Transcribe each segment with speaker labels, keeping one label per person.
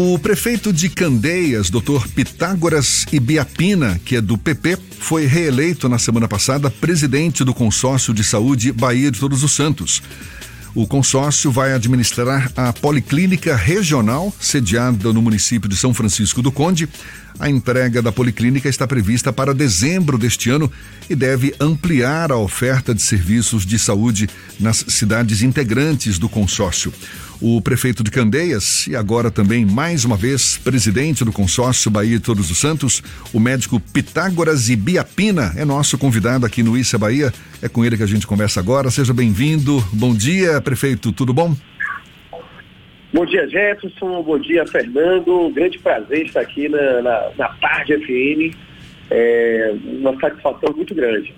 Speaker 1: O prefeito de Candeias, Dr. Pitágoras Ibiapina, que é do PP, foi reeleito na semana passada presidente do consórcio de saúde Bahia de Todos os Santos. O consórcio vai administrar a Policlínica Regional, sediada no município de São Francisco do Conde. A entrega da Policlínica está prevista para dezembro deste ano e deve ampliar a oferta de serviços de saúde nas cidades integrantes do consórcio. O prefeito de Candeias e agora também, mais uma vez, presidente do consórcio Bahia de Todos os Santos, o médico Pitágoras Ibiapina, é nosso convidado aqui no Issa Bahia. É com ele que a gente conversa agora. Seja bem-vindo. Bom dia, prefeito. Tudo bom?
Speaker 2: Bom dia, Jefferson. Bom dia, Fernando. grande prazer estar aqui na, na, na Tarde FM. É uma satisfação muito grande.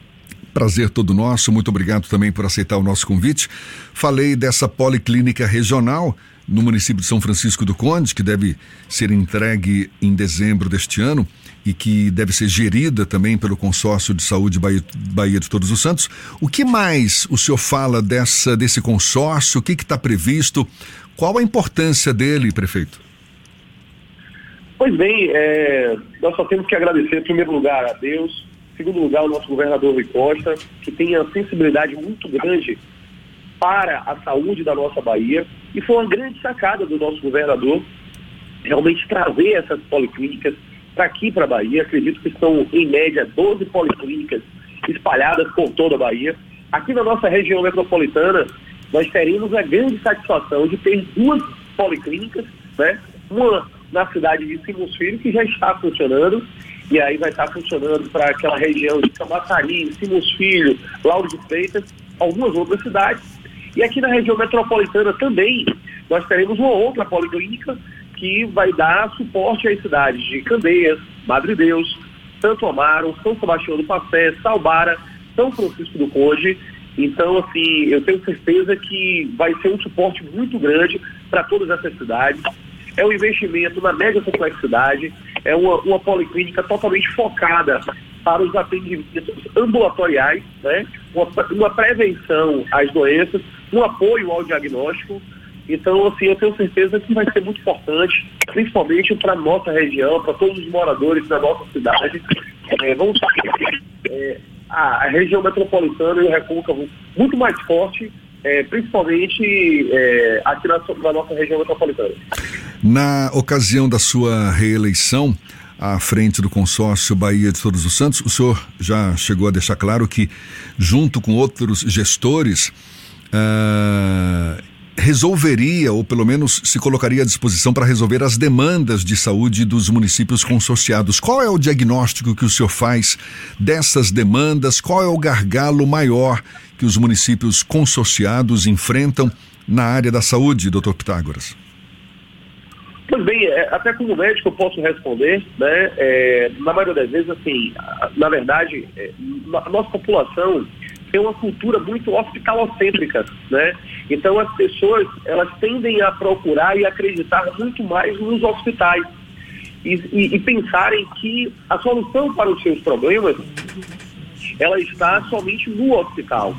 Speaker 1: Prazer todo nosso, muito obrigado também por aceitar o nosso convite. Falei dessa policlínica regional no município de São Francisco do Conde, que deve ser entregue em dezembro deste ano e que deve ser gerida também pelo Consórcio de Saúde Bahia, de Todos os Santos. O que mais o senhor fala dessa, desse consórcio? O que está previsto? Qual a importância dele, prefeito?
Speaker 2: Pois bem, é, nós só temos que agradecer, em primeiro lugar, a Deus, segundo lugar, o nosso governador Rui Costa, que tem a sensibilidade muito grande para a saúde da nossa Bahia. E foi uma grande sacada do nosso governador realmente trazer essas policlínicas para aqui, para a Bahia. Acredito que são, em média, 12 policlínicas espalhadas por toda a Bahia. Aqui na nossa região metropolitana, nós teremos a grande satisfação de ter duas policlínicas, né? Uma na cidade de Simões Filho, que já está funcionando, e aí vai estar funcionando para aquela região de Camaçari, Simões Filho, Lauro de Freitas, algumas outras cidades. E aqui na região metropolitana também nós teremos uma outra policlínica que vai dar suporte às cidades de Candeias, Madre Deus, Santo Amaro, São Sebastião do Passé, Salbara, São Francisco do Conde. Então, assim, eu tenho certeza que vai ser um suporte muito grande para todas essas cidades é um investimento na média complexidade, é uma, uma policlínica totalmente focada para os atendimentos ambulatoriais, né? uma, uma prevenção às doenças, um apoio ao diagnóstico. Então, assim, eu tenho certeza que vai ser muito importante, principalmente para a nossa região, para todos os moradores da nossa cidade. É, vamos é, a, a região metropolitana e o recôncavo muito mais forte é, principalmente é, aqui na, na, nossa região metropolitana.
Speaker 1: Na ocasião da sua reeleição à frente do consórcio Bahia de Todos os Santos, o senhor já chegou a deixar claro que, junto com outros gestores, uh, resolveria, ou pelo menos se colocaria à disposição para resolver as demandas de saúde dos municípios consorciados. Qual é o diagnóstico que o senhor faz dessas demandas? Qual é o gargalo maior que os municípios consorciados enfrentam na área da saúde, doutor Pitágoras?
Speaker 2: Bem, é, até como médico eu posso responder, né? É, na maioria das vezes, assim, na verdade, é, a nossa população tem uma cultura muito hospitalocêntrica, né? Então as pessoas, elas tendem a procurar e acreditar muito mais nos hospitais e, e, e pensarem que a solução para os seus problemas ela está somente no hospital.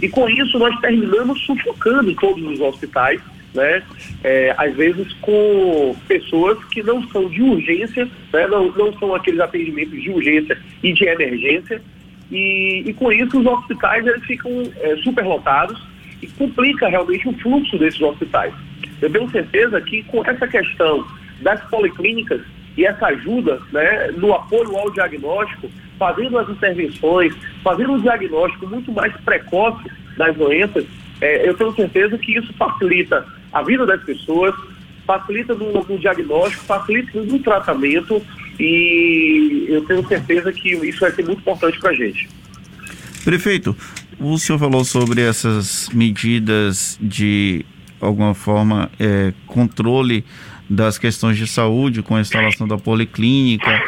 Speaker 2: E com isso nós terminamos sufocando todos os hospitais, né? É, às vezes com pessoas que não são de urgência, né? não, não são aqueles atendimentos de urgência e de emergência, e, e com isso os hospitais eles ficam é, superlotados e complica realmente o fluxo desses hospitais. Eu tenho certeza que com essa questão das policlínicas e essa ajuda né, no apoio ao diagnóstico, fazendo as intervenções, fazendo um diagnóstico muito mais precoce das doenças, é, eu tenho certeza que isso facilita a vida das pessoas, facilita no, no diagnóstico, facilita no tratamento e eu tenho certeza que isso vai ser muito importante para a gente.
Speaker 3: Prefeito, o senhor falou sobre essas medidas de alguma forma é, controle das questões de saúde com a instalação da policlínica,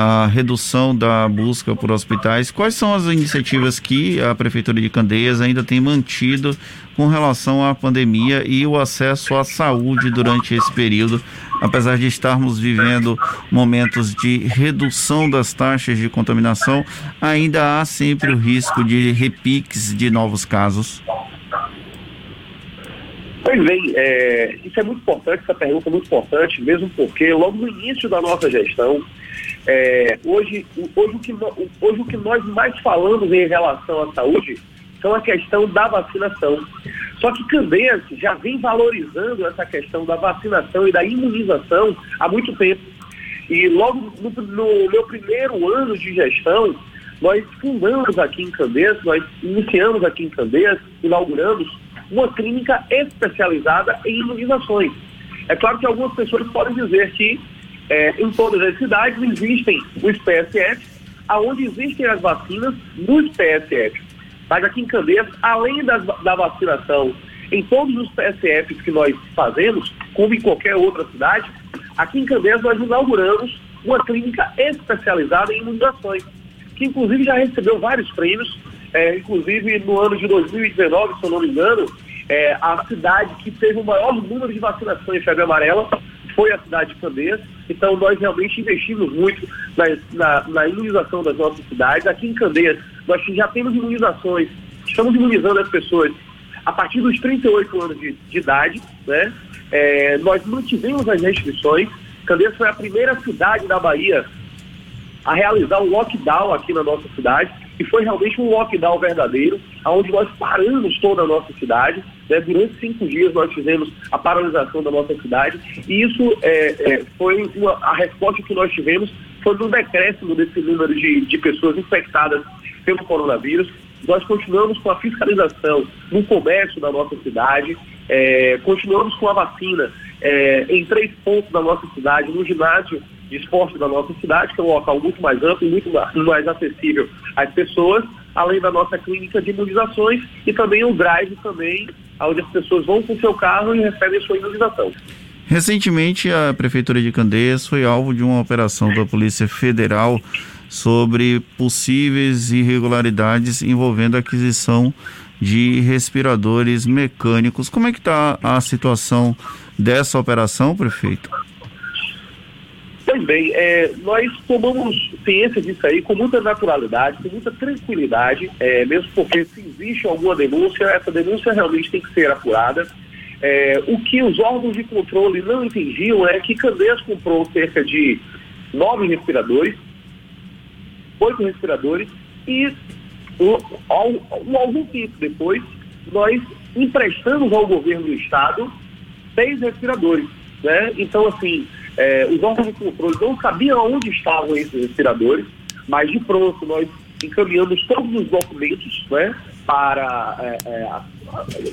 Speaker 3: a redução da busca por hospitais. Quais são as iniciativas que a Prefeitura de Candeias ainda tem mantido com relação à pandemia e o acesso à saúde durante esse período, apesar de estarmos vivendo momentos de redução das taxas de contaminação, ainda há sempre o risco de repiques de novos casos?
Speaker 2: Pois bem, é, isso é muito importante, essa pergunta é muito importante, mesmo porque logo no início da nossa gestão, é, hoje, hoje, o que, hoje o que nós mais falamos em relação à saúde são a questão da vacinação. Só que Candeias já vem valorizando essa questão da vacinação e da imunização há muito tempo. E logo no, no meu primeiro ano de gestão, nós fundamos aqui em Candeias, nós iniciamos aqui em Candeias, inauguramos uma clínica especializada em imunizações. É claro que algumas pessoas podem dizer que é, em todas as cidades existem os PSF, aonde existem as vacinas nos PSF. Mas aqui em Candeias, além da, da vacinação em todos os PSFs que nós fazemos, como em qualquer outra cidade, aqui em Candeias nós inauguramos uma clínica especializada em imunizações, que inclusive já recebeu vários prêmios, é, inclusive no ano de 2019, se eu não me engano, é, a cidade que teve o maior número de vacinação em febre amarela foi a cidade de Candeias. Então, nós realmente investimos muito na, na, na, imunização das nossas cidades. Aqui em Candeias, nós já temos imunizações, estamos imunizando as pessoas a partir dos 38 anos de, de idade. Né? É, nós mantivemos as restrições. Candeias foi a primeira cidade da Bahia a realizar um lockdown aqui na nossa cidade e foi realmente um lockdown verdadeiro, onde nós paramos toda a nossa cidade. Né? Durante cinco dias nós fizemos a paralisação da nossa cidade e isso é, é, foi uma, a resposta que nós tivemos foi no decréscimo desse número de, de pessoas infectadas pelo coronavírus. Nós continuamos com a fiscalização no comércio da nossa cidade, é, continuamos com a vacina é, em três pontos da nossa cidade, no ginásio de esporte da nossa cidade, que é um local muito mais amplo e muito mais acessível às pessoas, além da nossa clínica de imunizações e também o drive também, onde as pessoas vão com seu carro e recebem sua imunização.
Speaker 3: Recentemente, a Prefeitura de Candeias foi alvo de uma operação da Polícia Federal sobre possíveis irregularidades envolvendo a aquisição de respiradores mecânicos. Como é que está a situação dessa operação, prefeito?
Speaker 2: Pois bem, é, nós tomamos ciência disso aí com muita naturalidade, com muita tranquilidade, é, mesmo porque se existe alguma denúncia, essa denúncia realmente tem que ser apurada. É, o que os órgãos de controle não entendiam é que Candeias comprou cerca de nove respiradores, oito respiradores, e um, algum tempo depois, nós emprestamos ao governo do estado seis respiradores. Né? Então, assim, é, os órgãos de controle não sabiam onde estavam esses respiradores, mas de pronto nós encaminhamos todos os documentos né, para é, é,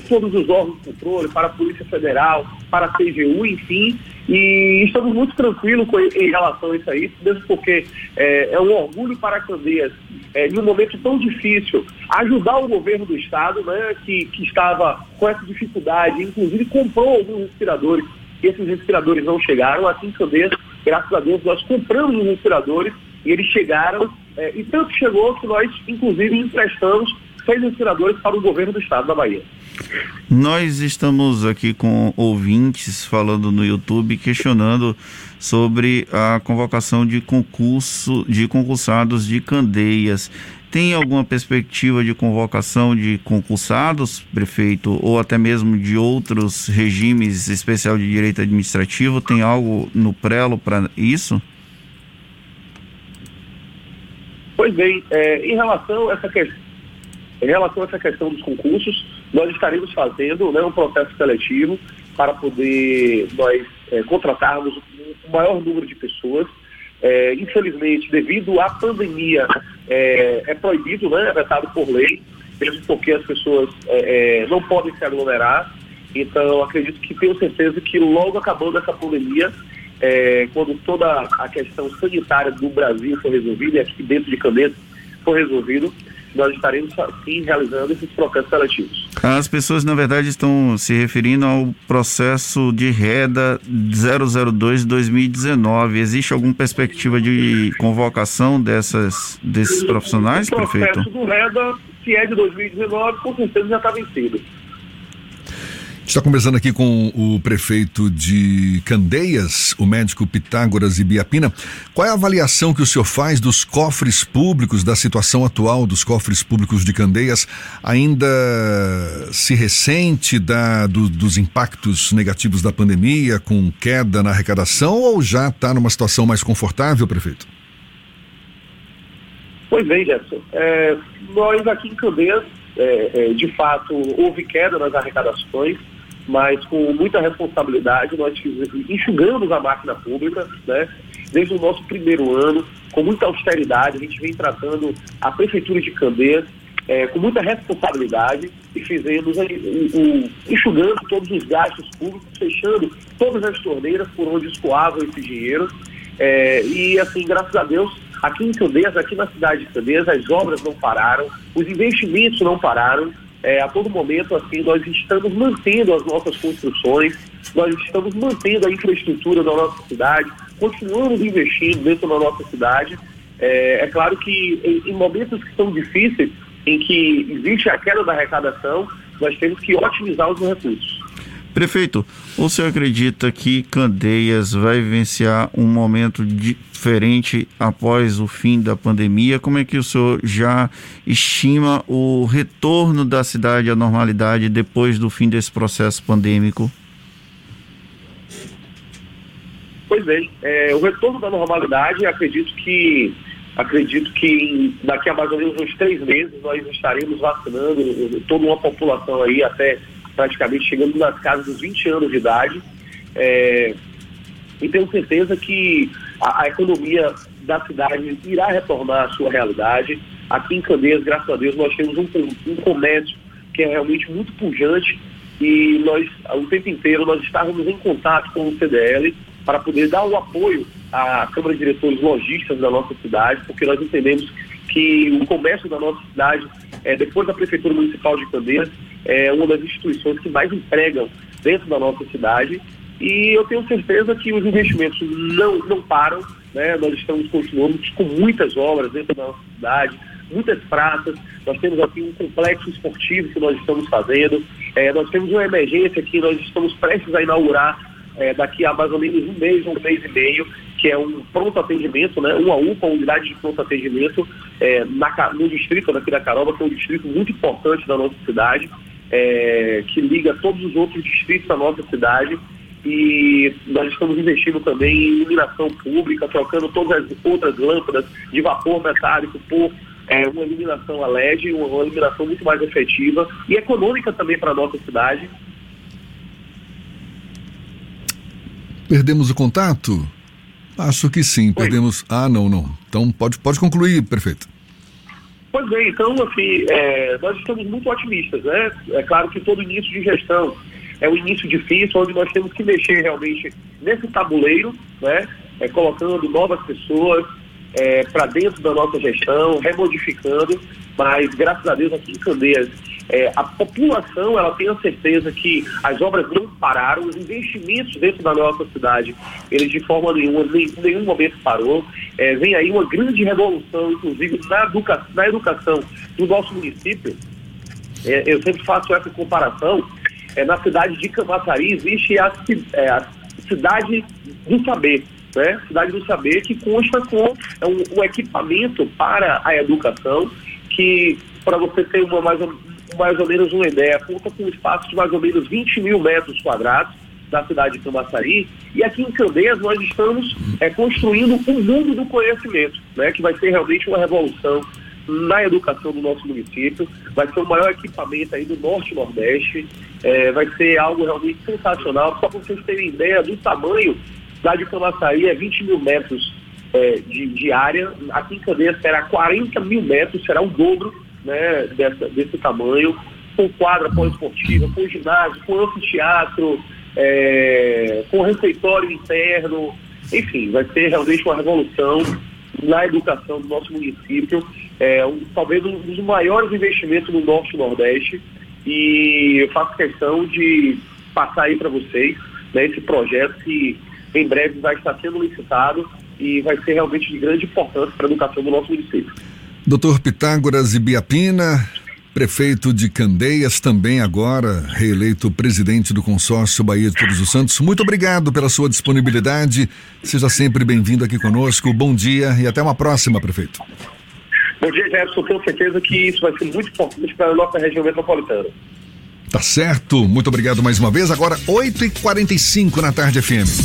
Speaker 2: todos os órgãos de controle, para a Polícia Federal, para a CGU, enfim, e estamos muito tranquilos com, em relação a isso aí, mesmo porque é, é um orgulho para Candeias, é, em um momento tão difícil, ajudar o governo do Estado, né, que, que estava com essa dificuldade, inclusive comprou alguns respiradores esses respiradores não chegaram. Aqui em Candeias, graças a Deus, nós compramos os respiradores e eles chegaram. É, e tanto chegou que nós, inclusive, emprestamos seis respiradores para o governo do estado da Bahia.
Speaker 3: Nós estamos aqui com ouvintes falando no YouTube, questionando sobre a convocação de concurso de concursados de Candeias. Tem alguma perspectiva de convocação de concursados, prefeito, ou até mesmo de outros regimes especial de direito administrativo? Tem algo no prelo para isso?
Speaker 2: Pois bem, é, em relação a essa questão, em relação a essa questão dos concursos, nós estaremos fazendo né, um processo seletivo para poder nós é, contratarmos o maior número de pessoas é, infelizmente, devido à pandemia, é, é proibido, né, é vetado por lei, mesmo porque as pessoas é, é, não podem se aglomerar. Então, acredito que tenho certeza que logo acabando essa pandemia, é, quando toda a questão sanitária do Brasil for resolvida, e aqui dentro de Candeias for resolvido, nós estaremos sim realizando esses processos seletivos.
Speaker 3: As pessoas, na verdade, estão se referindo ao processo de REDA 002-2019. Existe alguma perspectiva de convocação dessas, desses profissionais, prefeito?
Speaker 2: O processo do REDA, se é de 2019, com certeza já está vencido.
Speaker 1: Está conversando aqui com o prefeito de Candeias, o médico Pitágoras Ibiapina. Qual é a avaliação que o senhor faz dos cofres públicos, da situação atual dos cofres públicos de Candeias? Ainda se ressente da, do, dos impactos negativos da pandemia, com queda na arrecadação, ou já está numa situação mais confortável, prefeito?
Speaker 2: Pois bem, Jefferson. É, nós aqui em Candeias, é, é, de fato, houve queda nas arrecadações mas com muita responsabilidade nós enxugamos a máquina pública, né? Desde o nosso primeiro ano, com muita austeridade, a gente vem tratando a Prefeitura de Candeias é, com muita responsabilidade e fizemos um, enxugando todos os gastos públicos, fechando todas as torneiras por onde escoava esse dinheiro. É, e assim, graças a Deus, aqui em Candeias, aqui na cidade de Candeias, as obras não pararam, os investimentos não pararam, é, a todo momento, assim, nós estamos mantendo as nossas construções, nós estamos mantendo a infraestrutura da nossa cidade, continuamos investindo dentro da nossa cidade. É, é claro que em, em, momentos que são difíceis, em que existe a queda da arrecadação, nós temos que otimizar os recursos.
Speaker 3: Prefeito, o senhor acredita que Candeias vai vivenciar um momento diferente após o fim da pandemia? Como é que o senhor já estima o retorno da cidade à normalidade depois do fim desse processo pandêmico?
Speaker 2: Pois bem, é, o retorno da normalidade, acredito que acredito que daqui a mais ou menos uns três meses nós estaremos vacinando toda uma população aí até praticamente chegando nas casas dos 20 anos de idade. É, e tenho certeza que a, a, economia da cidade irá retornar à sua realidade. Aqui em Candeias, graças a Deus, nós temos um, um comércio que é realmente muito pujante e nós, o tempo inteiro, nós estávamos em contato com o CDL para poder dar o apoio à Câmara de Diretores Lojistas da nossa cidade, porque nós entendemos que o comércio da nossa cidade, é, depois da Prefeitura Municipal de Candeias, é uma das instituições que mais empregam dentro da nossa cidade. E eu tenho certeza que os investimentos não, não param, né? nós estamos continuando com muitas obras dentro da nossa cidade, muitas praças, nós temos aqui um complexo esportivo que nós estamos fazendo, é, nós temos uma emergência que nós estamos prestes a inaugurar é, daqui a mais ou menos um mês, um mês e meio, que é um pronto atendimento, né, uma UPA, unidade de pronto atendimento, é, na, no distrito daqui da Caroba, que é um distrito muito importante da nossa cidade, é, que liga todos os outros distritos da nossa cidade. E nós estamos investindo também em iluminação pública, trocando todas as outras lâmpadas de vapor metálico por é, uma iluminação a LED, uma, uma iluminação muito mais efetiva e econômica também para a nossa cidade.
Speaker 1: Perdemos o contato? Acho que sim, Oi. perdemos. Ah, não, não. Então pode, pode concluir, prefeito.
Speaker 2: Pois bem, então, assim, é, nós estamos muito otimistas, né? É claro que todo início de gestão é um início difícil, onde nós temos que mexer realmente nesse tabuleiro, né? É, colocando novas pessoas, é, para dentro da nossa gestão, remodificando, mas graças a Deus aqui em Candeias, é, a população ela tem a certeza que as obras não pararam, os investimentos dentro da nossa cidade, eles de forma nenhuma, em nenhum momento parou. É, vem aí uma grande revolução, inclusive na, educa na educação do nosso município. É, eu sempre faço essa comparação. É, na cidade de Camaçari existe a, é, a cidade do saber né? Cidade do Saber, que consta com um, um equipamento para a educação, que, para você ter uma mais, mais ou menos uma ideia, conta com um espaço de mais ou menos 20 mil metros quadrados da cidade de Camaçari, e aqui em Candeias nós estamos é, construindo um mundo do conhecimento, né, que vai ser realmente uma revolução na educação do nosso município, vai ser o maior equipamento aí do Norte e Nordeste, é, vai ser algo realmente sensacional, só para vocês terem ideia do tamanho cidade de Camaçari é 20 mil metros é, de, de, área, aqui em Candeias será 40 mil metros, será o dobro né, dessa, desse tamanho, com quadra poliesportiva, com ginásio, com anfiteatro, é, com refeitório interno, enfim, vai ser realmente uma revolução na educação do nosso município, é, um, talvez um dos maiores investimentos no Norte e Nordeste, e eu faço questão de passar aí para vocês né, esse projeto que em breve vai estar sendo licitado e vai ser realmente de grande importância para a educação do nosso município.
Speaker 1: Doutor Pitágoras e Biapina, prefeito de Candeias, também agora reeleito presidente do consórcio Bahia de Todos os Santos. Muito obrigado pela sua disponibilidade. Seja sempre bem-vindo aqui conosco. Bom dia e até uma próxima, prefeito.
Speaker 2: Bom dia, Jefferson. Tenho certeza que isso vai ser muito importante para a nossa região metropolitana.
Speaker 1: Tá certo. Muito obrigado mais uma vez. Agora, 8h45 na tarde FM.